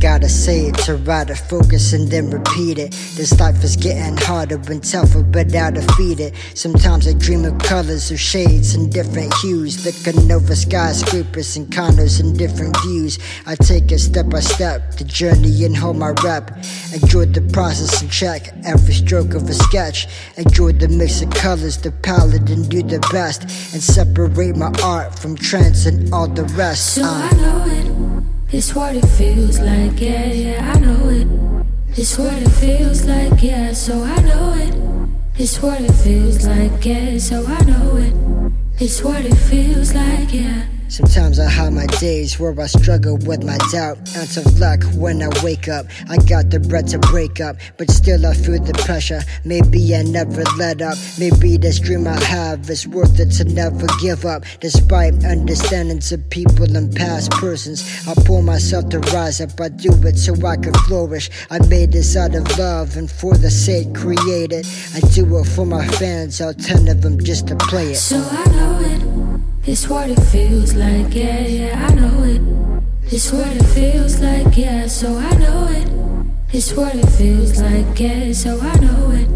gotta say it to write it, focus and then repeat it. This life is getting harder and tougher, but I'll defeat it. Sometimes I dream of colors, of shades and different hues. Looking over skyscrapers and condos and different views. I take it step by step, the journey and hold my rep. Enjoy the process and check every stroke of a sketch. Enjoy the mix of colors, the palette, and do the best. And separate my art from trends and all the rest. So uh. I know it. It's what it feels like, yeah, yeah, I know it. It's what it feels like, yeah, so I know it. It's what it feels like, yeah, so I know it. It's what it feels like, yeah. Sometimes I have my days where I struggle with my doubt. Ounce of luck when I wake up. I got the breath to break up, but still I feel the pressure. Maybe I never let up. Maybe this dream I have is worth it to never give up. Despite understandings of people and past persons, I pull myself to rise up. I do it so I can flourish. I made this out of love and for the sake created. I do it for my fans, all ten of them just to play it. So I know it. It's what it feels like, yeah, yeah, I know it. It's what it feels like, yeah, so I know it. It's what it feels like, yeah, so I know it.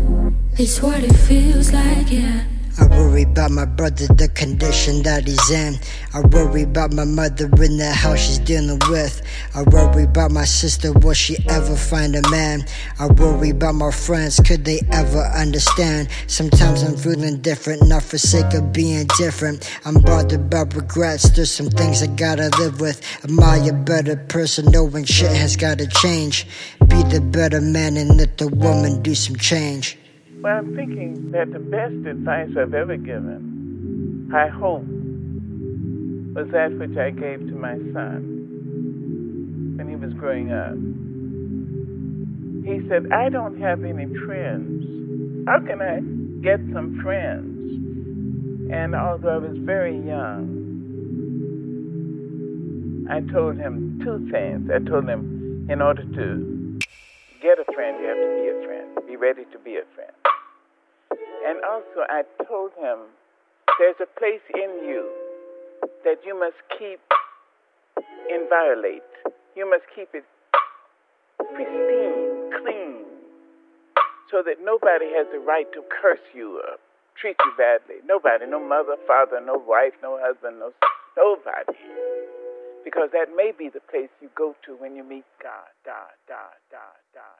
It's what it feels like, yeah. I worry about my brother, the condition that he's in. I worry about my mother in the house she's dealing with. I worry about my sister, will she ever find a man? I worry about my friends, could they ever understand? Sometimes I'm feeling different, not for sake of being different. I'm bothered by regrets, there's some things I gotta live with. Am I a better person knowing shit has gotta change? Be the better man and let the woman do some change. Well, I'm thinking that the best advice I've ever given, I hope, was that which I gave to my son when he was growing up. He said, I don't have any friends. How can I get some friends? And although I was very young, I told him two things. I told him, in order to get a friend, you have to be a friend. Be ready to be a friend. And also, I told him there's a place in you that you must keep inviolate. You must keep it pristine, clean, so that nobody has the right to curse you or treat you badly. Nobody, no mother, father, no wife, no husband, no nobody. Because that may be the place you go to when you meet God, God, God, God.